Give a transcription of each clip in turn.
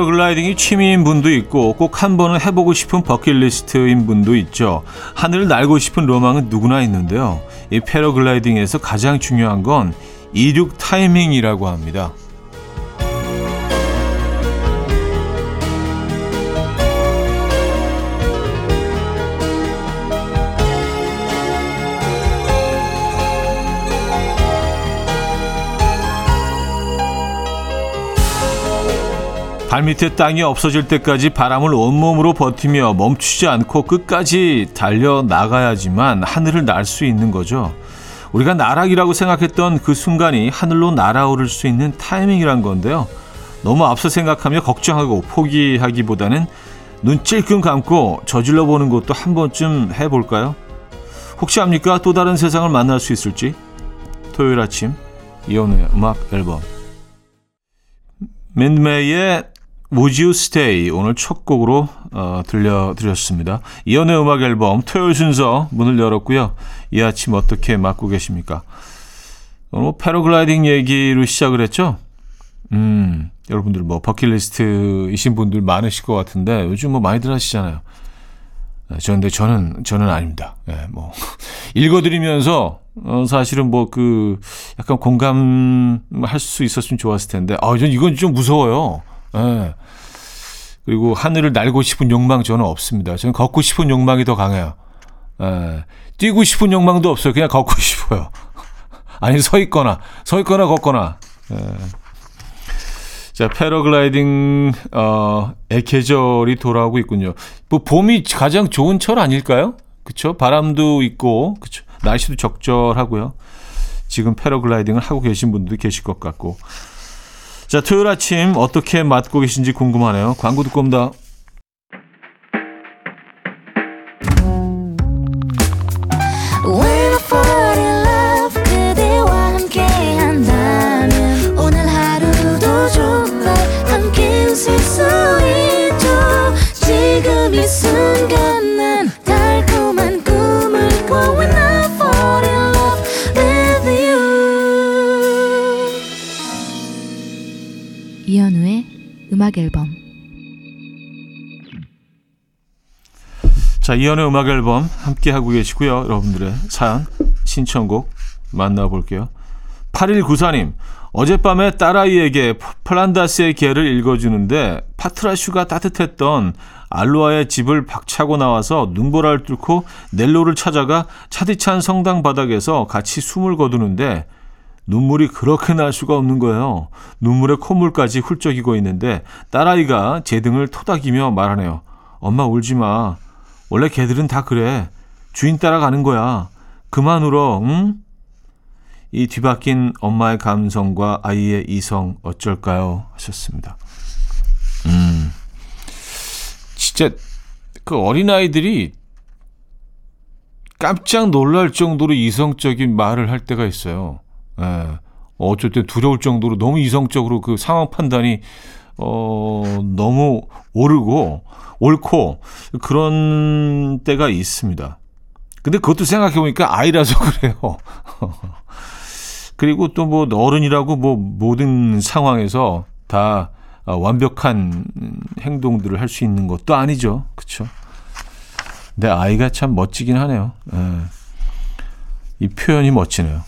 패러글라이딩이 취미인 분도 있고 꼭 한 번은 해보고 싶은 버킷리스트인 분도 있죠. 하늘을 날고 싶은 로망은 누구나 있는데요. 이 패러글라이딩에서 가장 중요한 건 이륙 타이밍이라고 합니다. 발밑에 땅이 없어질 때까지 바람을 온몸으로 버티며 멈추지 않고 끝까지 달려 나가야지만 하늘을 날 수 있는 거죠. 우리가 나락이라고 생각했던 그 순간이 하늘로 날아오를 수 있는 타이밍이란 건데요. 너무 앞서 생각하며 걱정하고 포기하기보다는 눈 찔끔 감고 저질러 보는 것도 한 번쯤 해볼까요? 혹시 압니까? 또 다른 세상을 만날 수 있을지? 토요일 아침 이혼의 음악 앨범 맨메이의 Would You Stay 오늘 첫 곡으로 어, 들려드렸습니다. 이연의 음악 앨범 토요일 순서 문을 열었고요. 이 아침 어떻게 맞고 계십니까? 오늘 뭐 패러글라이딩 얘기로 시작을 했죠. 음, 여러분들 뭐 버킷리스트이신 분들 많으실 것 같은데 요즘 뭐 많이들 하시잖아요. 저런데 네, 저는 저는 아닙니다. 예, 뭐 읽어드리면서 어, 사실은 뭐 그 약간 공감할 수 있었으면 좋았을 텐데, 아, 전 이건 좀 무서워요. 예. 그리고 하늘을 날고 싶은 욕망 저는 없습니다. 저는 걷고 싶은 욕망이 더 강해요. 예. 뛰고 싶은 욕망도 없어요. 그냥 걷고 싶어요. 아니 서 있거나 서 있거나 걷거나. 예. 자 패러글라이딩 어의 계절이 돌아오고 있군요. 뭐 봄이 가장 좋은 철 아닐까요? 그렇죠? 바람도 있고 그렇죠. 날씨도 적절하고요. 지금 패러글라이딩을 하고 계신 분들도 계실 것 같고. 자, 토요일 아침 어떻게 맞고 계신지 궁금하네요. 광고 듣고 옵니다. 음악 앨범 자, 이현우의 음악 앨범 함께 하고 계시고요. 여러분들의 사연, 신청곡 만나볼게요. 8194님, 어젯밤에 딸아이에게 플란다스의 개를 읽어주는데 파트라슈가 따뜻했던 알로아의 집을 박차고 나와서 눈보라를 뚫고 넬로를 찾아가 차디찬 성당 바닥에서 같이 숨을 거두는데 눈물이 그렇게 날 수가 없는 거예요. 눈물에 콧물까지 훌쩍이고 있는데 딸아이가 제 등을 토닥이며 말하네요. 엄마 울지 마. 원래 개들은 다 그래. 주인 따라가는 거야. 그만 울어, 응? 이 뒤바뀐 엄마의 감성과 아이의 이성 어쩔까요? 하셨습니다. 음. 진짜 그 어린아이들이 깜짝 놀랄 정도로 이성적인 말을 할 때가 있어요. 예. 어쩔 때 두려울 정도로 너무 이성적으로 그 상황 판단이 어 너무 오르고 옳고 그런 때가 있습니다. 근데 그것도 생각해 보니까 아이라서 그래요. 그리고 또 뭐 어른이라고 뭐 모든 상황에서 다 완벽한 행동들을 할 수 있는 것도 아니죠. 그렇죠? 근데 아이가 참 멋지긴 하네요. 예. 이 표현이 멋지네요.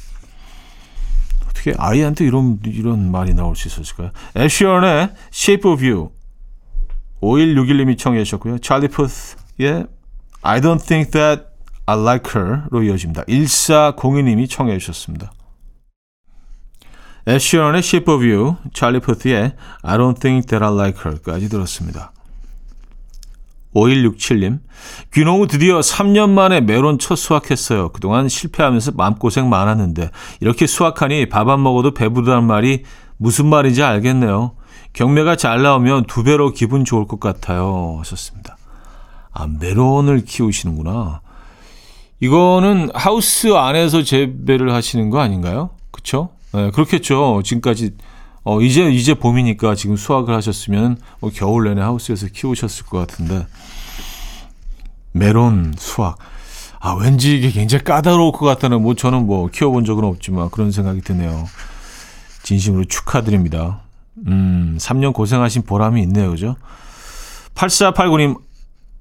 어떻게 아이한테 이런 이런 말이 나올 수 있었을까요? 애쉬언의 Shape of You 5161님이 청해 주셨고요. 찰리 푸스의 I don't think that I like her로 이어집니다. 1402님이 청해 주셨습니다. 애쉬언의 Shape of You, 찰리 푸스의 I don't think that I like her까지 들었습니다. 5167님, 귀농후 드디어 3년 만에 메론 첫 수확했어요. 그동안 실패하면서 마음고생 많았는데, 이렇게 수확하니 밥 안 먹어도 배부르다는 말이 무슨 말인지 알겠네요. 경매가 잘 나오면 두 배로 기분 좋을 것 같아요. 하셨습니다. 아, 메론을 키우시는구나. 이거는 하우스 안에서 재배를 하시는 거 아닌가요? 그쵸? 네, 그렇겠죠. 지금까지 어, 이제, 이제 봄이니까 지금 수확을 하셨으면 뭐 겨울 내내 하우스에서 키우셨을 것 같은데. 메론 수확. 아, 왠지 이게 굉장히 까다로울 것 같다는, 뭐 저는 뭐 키워본 적은 없지만 그런 생각이 드네요. 진심으로 축하드립니다. 음, 3년 고생하신 보람이 있네요. 그죠? 8489님,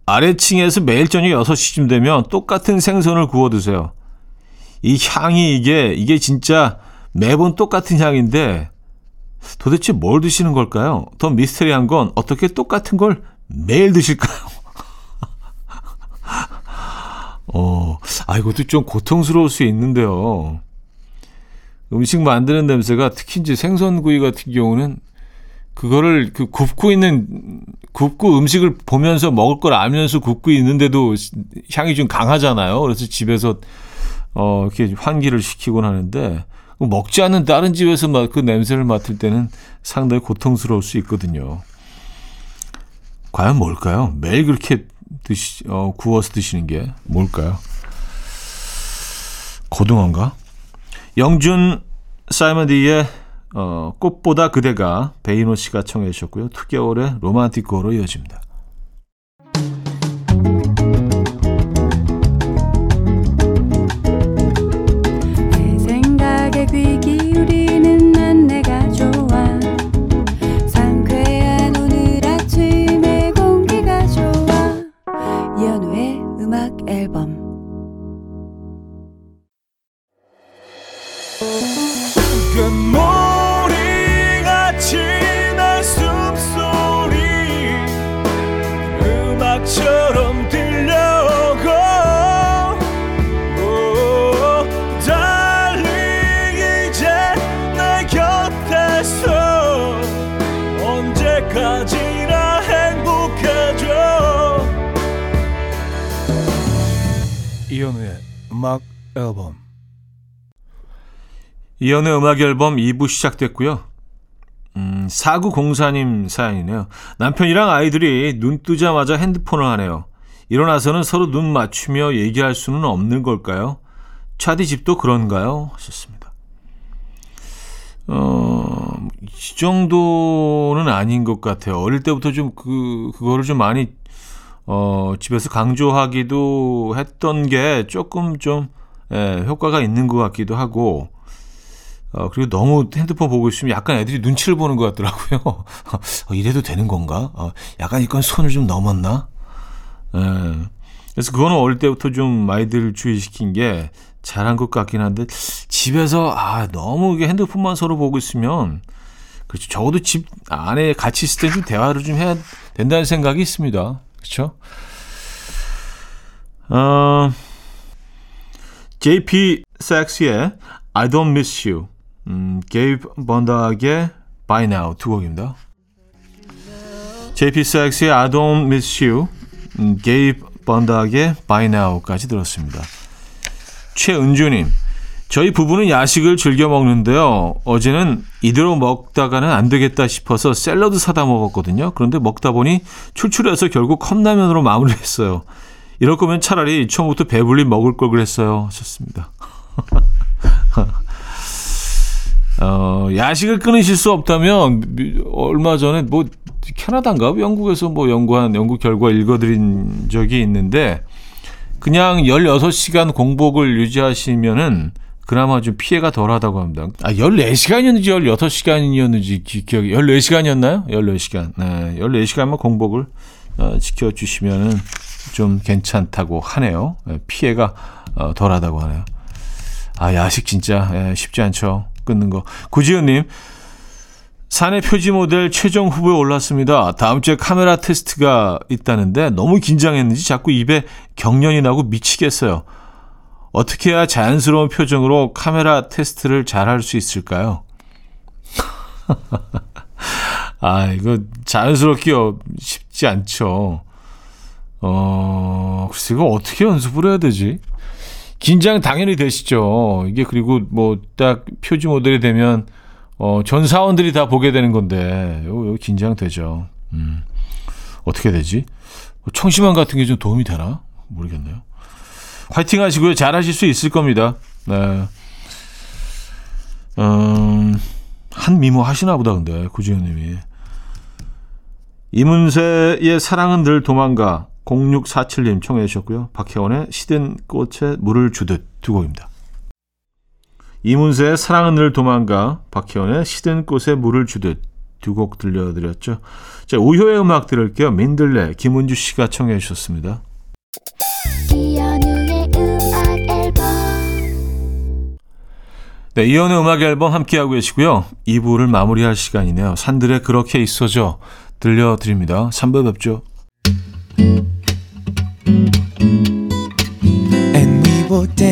아래층에서 매일 저녁 6시쯤 되면 똑같은 생선을 구워 드세요. 이 향이 이게, 이게 진짜 매번 똑같은 향인데 도대체 뭘 드시는 걸까요? 더 미스테리한 건 어떻게 똑같은 걸 매일 드실까요? 어, 아, 이것도 좀 고통스러울 수 있는데요. 음식 만드는 냄새가 특히 이제 생선구이 같은 경우는 그거를 그 굽고 있는 굽고 음식을 보면서 먹을 걸 알면서 굽고 있는데도 향이 좀 강하잖아요. 그래서 집에서 어 이렇게 환기를 시키곤 하는데 먹지 않는 다른 집에서 막 그 냄새를 맡을 때는 상당히 고통스러울 수 있거든요. 과연 뭘까요? 매일 그렇게 드시 어 구워서 드시는 게 뭘까요? 고등어인가? 영준 사이먼디의 어, 꽃보다 그대가 베이노 씨가 청해 주셨고요. 2개월의 로man틱 고로 이어집니다. 음악 앨범 이연의 음악 앨범 2부 시작됐고요. 음, 4904님 사연이네요. 남편이랑 아이들이 눈 뜨자마자 핸드폰을 하네요. 일어나서는 서로 눈 맞추며 얘기할 수는 없는 걸까요? 차디 집도 그런가요? 하셨습니다. 어, 이 정도는 아닌 것 같아요. 어릴 때부터 좀 그, 그거를 좀 많이 어, 집에서 강조하기도 했던 게 조금 좀 예, 효과가 있는 것 같기도 하고 어, 그리고 너무 핸드폰 보고 있으면 약간 애들이 눈치를 보는 것 같더라고요. 어, 이래도 되는 건가? 어, 약간 이건 손을 좀 넘었나? 예. 그래서 그거는 어릴 때부터 좀 아이들 주의시킨 게 잘한 것 같긴 한데 집에서 아 너무 핸드폰만 서로 보고 있으면 그렇죠. 적어도 집 안에 같이 있을 때 좀 대화를 좀 해야 된다는 생각이 있습니다. 그렇죠? 어, JP Saxe의 I Don't Miss You, 음, Gabe Bondoc의 By Now 두 곡입니다. JP Saxe의 I Don't Miss You, 음, Gabe Bondoc의 By Now까지 들었습니다. 최은주님, 저희 부부는 야식을 즐겨 먹는데요. 어제는 이대로 먹다가는 안 되겠다 싶어서 샐러드 사다 먹었거든요. 그런데 먹다 보니 출출해서 결국 컵라면으로 마무리했어요. 이럴 거면 차라리 처음부터 배불리 먹을 걸 그랬어요. 하셨습니다. 어, 야식을 끊으실 수 없다면 얼마 전에 뭐 캐나다인가 영국에서 뭐 연구한 연구 결과 읽어드린 적이 있는데 그냥 16시간 공복을 유지하시면은 그나마 좀 피해가 덜하다고 합니다. 아, 14시간이었는지 16시간이었는지 기억이 14시간이었나요? 14시간. 네, 14시간만 공복을 어, 지켜주시면은 좀 괜찮다고 하네요. 네, 피해가 어, 덜하다고 하네요. 아, 야식 진짜 예, 쉽지 않죠. 끊는 거. 구지현님, 사내 표지 모델 최종 후보에 올랐습니다. 다음 주에 카메라 테스트가 있다는데 너무 긴장했는지 자꾸 입에 경련이 나고 미치겠어요. 어떻게 해야 자연스러운 표정으로 카메라 테스트를 잘 할 수 있을까요? 아, 이거 자연스럽게 쉽지 않죠. 어, 글쎄, 이거 어떻게 연습을 해야 되지? 긴장 당연히 되시죠. 이게 그리고 뭐 딱 표지 모델이 되면, 어, 전 사원들이 다 보게 되는 건데, 이거, 긴장되죠. 음, 어떻게 되지? 청심환 같은 게 좀 도움이 되나? 모르겠네요. 화이팅 하시고요. 잘 하실 수 있을 겁니다. 네. 음, 한 미모 하시나 보다, 근데, 구지현 님이. 이문세의 사랑은 늘 도망가. 0647님 청해 주셨고요. 박혜원의 시든 꽃에 물을 주듯 두 곡입니다. 이문세의 사랑은 늘 도망가. 박혜원의 시든 꽃에 물을 주듯 두 곡 들려드렸죠. 자, 우효의 음악 들을게요. 민들레, 김은주 씨가 청해 주셨습니다. 네, 이연의 음악 앨범 함께하고 계시고요. 2부를 마무리할 시간이네요. 산들에 그렇게 있어져 들려드립니다. 3부 뵙죠.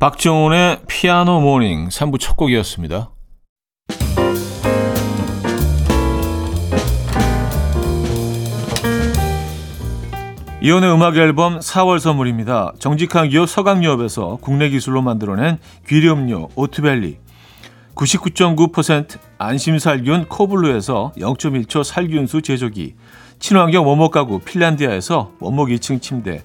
박정훈의 피아노 모닝 3부 첫 곡이었습니다. 이현우의 음악 앨범 4월 선물입니다. 정직한 기업 서강유업에서 국내 기술로 만들어낸 귀리음료 오트벨리 99.9% 안심살균 코블루에서 0.1초 살균수 제조기 친환경 원목 가구 핀란디아에서 원목 2층 침대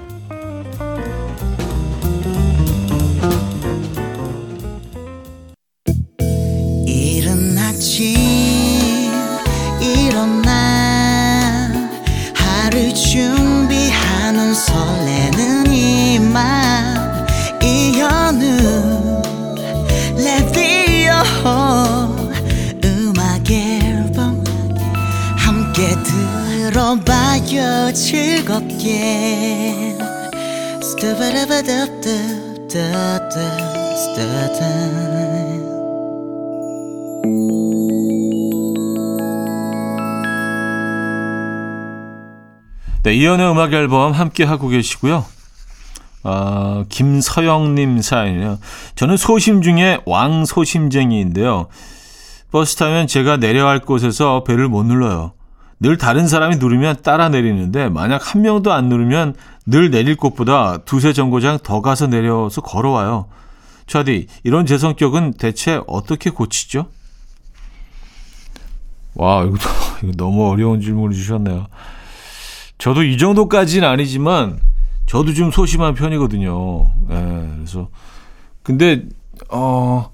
네, 이연의 음악 앨범 함께 하고 계시고요. 아, 김서영님 사연이요. 저는 소심 중에 왕소심쟁이인데요. 버스 타면 제가 내려야 할 곳에서 배를 못 눌러요. 늘 다른 사람이 누르면 따라 내리는데 만약 한 명도 안 누르면 늘 내릴 곳보다 두세 정거장 더 가서 내려서 걸어와요. 차디, 이런 제 성격은 대체 어떻게 고치죠? 와, 이거, 너무 어려운 질문을 주셨네요. 저도 이 정도까지는 아니지만, 저도 좀 소심한 편이거든요. 예, 네, 그래서, 근데, 어,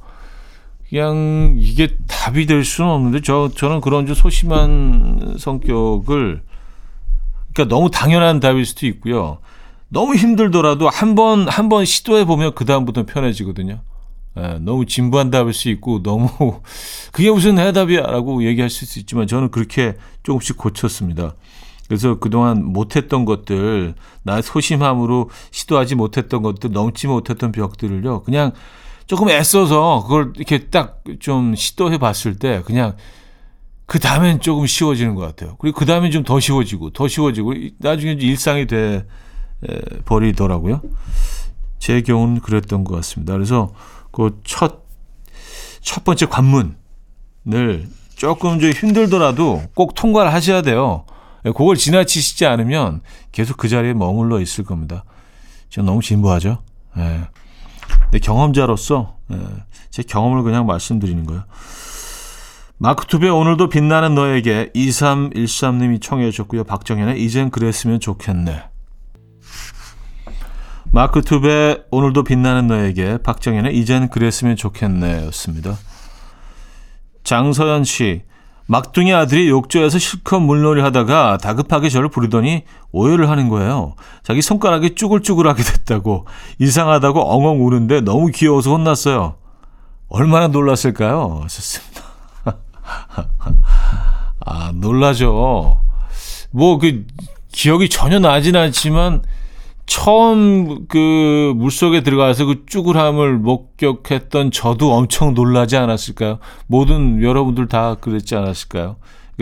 그냥 이게 답이 될 수는 없는데 저 저는 그런 좀 소심한 성격을 그러니까 너무 당연한 답일 수도 있고요. 너무 힘들더라도 한 번 한 번 시도해 보면 그 다음부터 편해지거든요. 예, 너무 진부한 답일 수 있고 너무 그게 무슨 해답이야 라고 얘기할 수 있지만 저는 그렇게 조금씩 고쳤습니다. 그래서 그동안 못했던 것들, 나의 소심함으로 시도하지 못했던 것들, 넘지 못했던 벽들을요, 그냥 조금 애써서 그걸 이렇게 딱 좀 시도해 봤을 때 그냥 그 다음엔 조금 쉬워지는 것 같아요. 그리고 그 다음엔 좀 더 쉬워지고 더 쉬워지고 나중에 일상이 돼 버리더라고요. 제 경우는 그랬던 것 같습니다. 그래서 그 첫 첫 번째 관문을 조금 좀 힘들더라도 꼭 통과를 하셔야 돼요. 그걸 지나치시지 않으면 계속 그 자리에 머물러 있을 겁니다. 지금 너무 진부하죠? 네. 내 경험자로서 예, 제 경험을 그냥 말씀드리는 거예요. 마크 투베 오늘도 빛나는 너에게 2313님이 청해 주셨고요. 박정현의 이젠 그랬으면 좋겠네. 마크 투베 오늘도 빛나는 너에게 박정현의 이젠 그랬으면 좋겠네 였습니다. 장서연 씨 막둥이 아들이 욕조에서 실컷 물놀이 하다가 다급하게 저를 부르더니 오해를 하는 거예요. 자기 손가락이 쭈글쭈글하게 됐다고 이상하다고 엉엉 우는데 너무 귀여워서 혼났어요. 얼마나 놀랐을까요? 좋습니다. 아, 놀라죠. 뭐, 그, 기억이 전혀 나진 않지만, 처음 그 물속에 들어가서 그 쭈글함을 목격했던 저도 엄청 놀라지 않았을까요? 모든 여러분들 다 그랬지 않았을까요?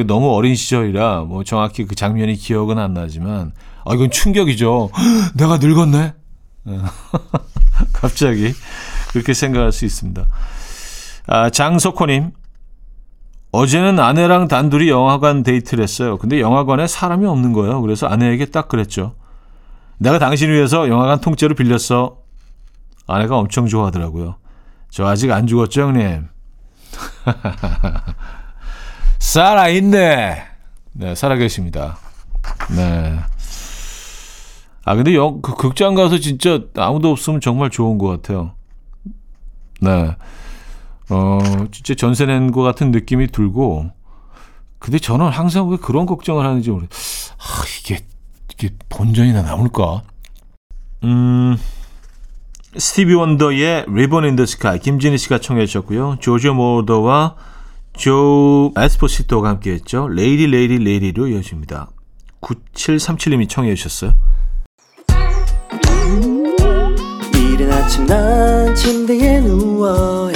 너무 어린 시절이라 뭐 정확히 그 장면이 기억은 안 나지만, 아, 이건 충격이죠. 내가 늙었네? 갑자기 그렇게 생각할 수 있습니다. 아, 장석호님, 어제는 아내랑 단둘이 영화관 데이트를 했어요. 근데 영화관에 사람이 없는 거예요. 그래서 아내에게 딱 그랬죠. 내가 당신 위해서 영화관 통째로 빌렸어. 아내가 엄청 좋아하더라고요. 저 아직 안 죽었죠, 형님? 살아있네! 네, 살아계십니다. 네. 아, 근데 영, 그 극장 가서 진짜 아무도 없으면 정말 좋은 것 같아요. 네. 어, 진짜 전세 낸 것 같은 느낌이 들고, 근데 저는 항상 왜 그런 걱정을 하는지 모르 아, 이게, 이게 본전이나 나올까? 음, 스티비 원더의 Ribbon in the Sky, 김진희 씨가 청해 주셨고요. 조조 모더와 조 에스포시토가 함께 했죠. Lady, Lady, Lady로 이어집니다. 9737님이 청해 주셨어요. 이른 아침 난 침대에 누워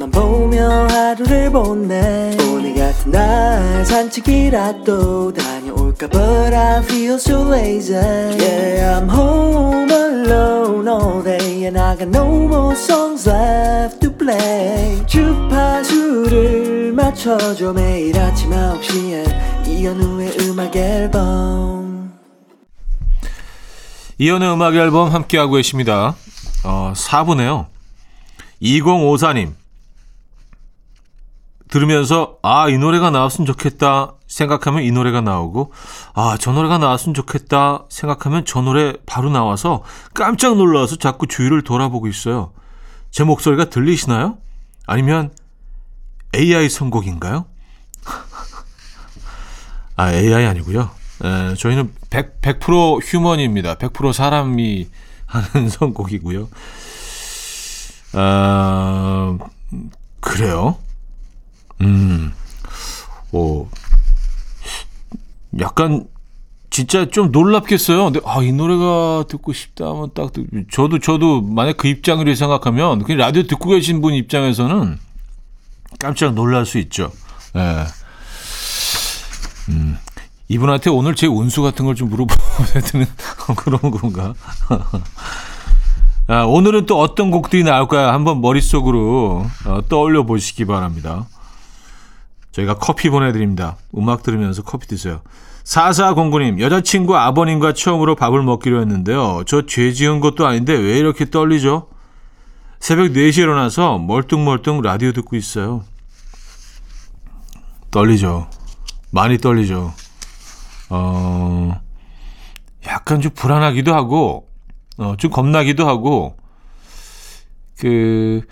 핸드폰만 보며 하루를 보내. 오늘 같은 날 산책이라도 다녀올까 But I feel so lazy. Yeah I'm home alone all day And I got no more songs left to play. 주파수를 맞춰줘 매일 아침 9시에 이현우의 음악 앨범. 이현우의 음악 앨범 함께하고 계십니다. 어, 4부네요. 2054님 들으면서 아, 이 노래가 나왔으면 좋겠다 생각하면 이 노래가 나오고 아, 저 노래가 나왔으면 좋겠다 생각하면 저 노래 바로 나와서 깜짝 놀라서 자꾸 주위를 돌아보고 있어요. 제 목소리가 들리시나요? 아니면 AI 선곡인가요? 아, AI 아니고요. 에, 저희는 100, 100% 휴먼입니다. 100% 사람이 하는 선곡이고요. 아, 그래요? 음, 오, 약간 진짜 좀 놀랍겠어요. 근데 아, 이 노래가 듣고 싶다 하면 딱 저도 저도 만약 그 입장으로 생각하면 그 라디오 듣고 계신 분 입장에서는 깜짝 놀랄 수 있죠. 예. 네. 음. 이분한테 오늘 제 운수 같은 걸 좀 물어봐야 되는 그런 건가? 아, 오늘은 또 어떤 곡들이 나올까요? 한번 머릿속으로 어, 떠올려 보시기 바랍니다. 저희가 커피 보내드립니다. 음악 들으면서 커피 드세요. 4409님, 여자친구 아버님과 처음으로 밥을 먹기로 했는데요. 저 죄 지은 것도 아닌데 왜 이렇게 떨리죠? 새벽 4시에 일어나서 멀뚱멀뚱 라디오 듣고 있어요. 떨리죠. 많이 떨리죠. 어, 약간 좀 불안하기도 하고, 어, 좀 겁나기도 하고, 그,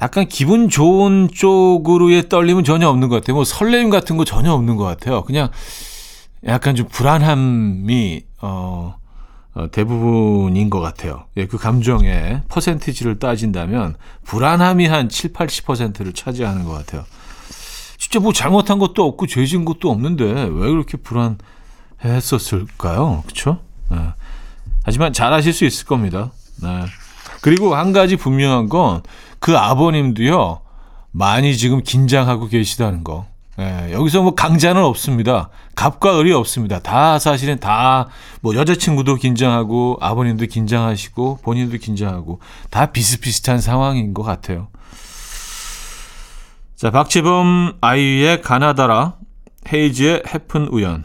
약간 기분 좋은 쪽으로의 떨림은 전혀 없는 것 같아요. 뭐 설레임 같은 거 전혀 없는 것 같아요. 그냥 약간 좀 불안함이 어, 어 대부분인 것 같아요. 예, 그 감정의 퍼센티지를 따진다면 불안함이 한 7, 80%를 차지하는 것 같아요. 진짜 뭐 잘못한 것도 없고 죄진 것도 없는데 왜 그렇게 불안했었을까요? 그렇죠? 네. 하지만 잘하실 수 있을 겁니다. 네. 그리고 한 가지 분명한 건 그 아버님도요, 많이 지금 긴장하고 계시다는 거. 예, 여기서 뭐 강자는 없습니다. 갑과 을이 없습니다. 다 사실은 다 뭐 여자친구도 긴장하고 아버님도 긴장하시고 본인도 긴장하고 다 비슷비슷한 상황인 것 같아요. 자, 박재범 아이유의 가나다라, 헤이즈의 해픈 우연.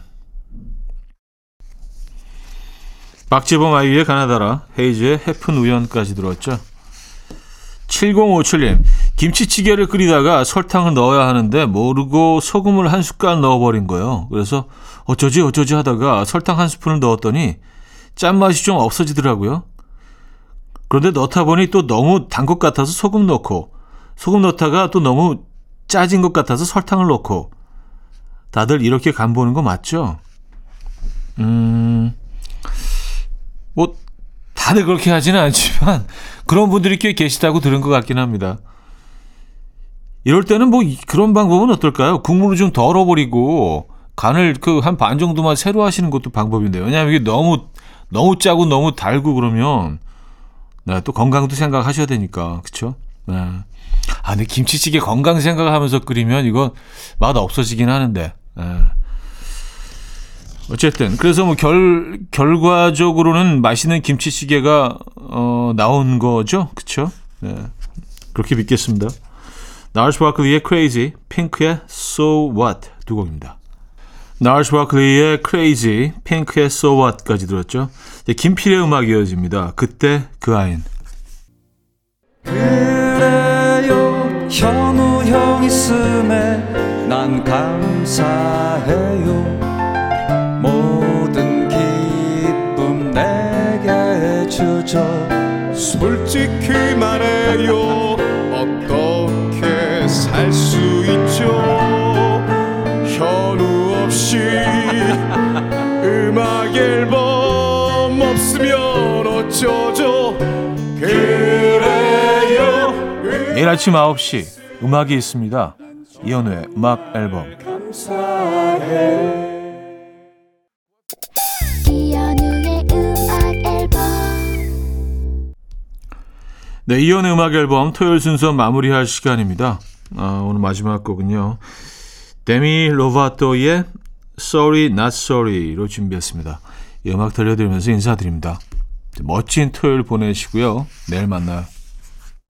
박지범 아이유의 가나다라, 헤이즈의 해픈 우연까지 들었죠. 7057님, 김치찌개를 끓이다가 설탕을 넣어야 하는데 모르고 소금을 한 숟갈 넣어버린 거예요. 그래서 어쩌지 어쩌지 하다가 설탕 한 스푼을 넣었더니 짠맛이 좀 없어지더라고요. 그런데 넣다 보니 또 너무 단 것 같아서 소금 넣고 소금 넣다가 또 너무 짜진 것 같아서 설탕을 넣고 다들 이렇게 간 보는 거 맞죠? 음, 뭐 다들 그렇게 하지는 않지만 그런 분들이 꽤 계시다고 들은 것 같긴 합니다. 이럴 때는 뭐 그런 방법은 어떨까요? 국물을 좀 덜어버리고 간을 그 한 반 정도만 새로 하시는 것도 방법인데요. 왜냐하면 이게 너무 너무 짜고 너무 달고 그러면 네, 또 건강도 생각하셔야 되니까 그렇죠? 네. 아 근데 김치찌개 건강 생각하면서 끓이면 이거 맛 없어지긴 하는데. 네. 어쨌든 그래서 뭐 결 결과적으로는 맛있는 김치찌개가 어 나온 거죠, 그렇죠? 네. 그렇게 믿겠습니다. 나얼스 바클리의 Crazy, 핑크의 So What 두 곡입니다. 나얼스 바클리의 Crazy, 핑크의 So What까지 들었죠. 이제 김필의 음악 이어집니다. 그때 그 아인. 그래요 현우 형 있음에 난 감사해요 솔직히 말해요. 어떻게 살 수 있죠? 현우 없이 음악 앨범 없으면 어쩌죠? 그래요. 매일 아침 9시 음악이 있습니다. 이현우의 음악 앨범. 네, 이현우의 음악 앨범 토요일 순서 마무리할 시간입니다. 아, 오늘 마지막 곡은요. 데미 로바토의 Sorry Not Sorry로 준비했습니다. 이 음악 들려드리면서 인사드립니다. 멋진 토요일 보내시고요. 내일 만나요.